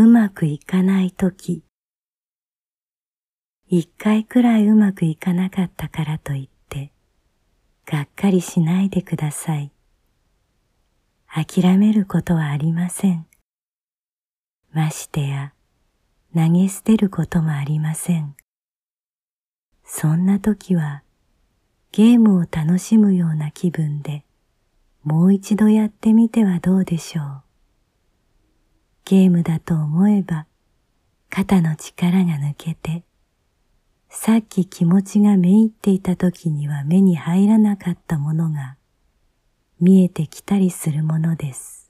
うまくいかないとき、一回くらいうまくいかなかったからといって、がっかりしないでください。諦めることはありません。ましてや、投げ捨てることもありません。そんな時は、ゲームを楽しむような気分で、もう一度やってみてはどうでしょう。ゲームだと思えば、肩の力が抜けて、さっき気持ちがめいっていた時には目に入らなかったものが見えてきたりするものです。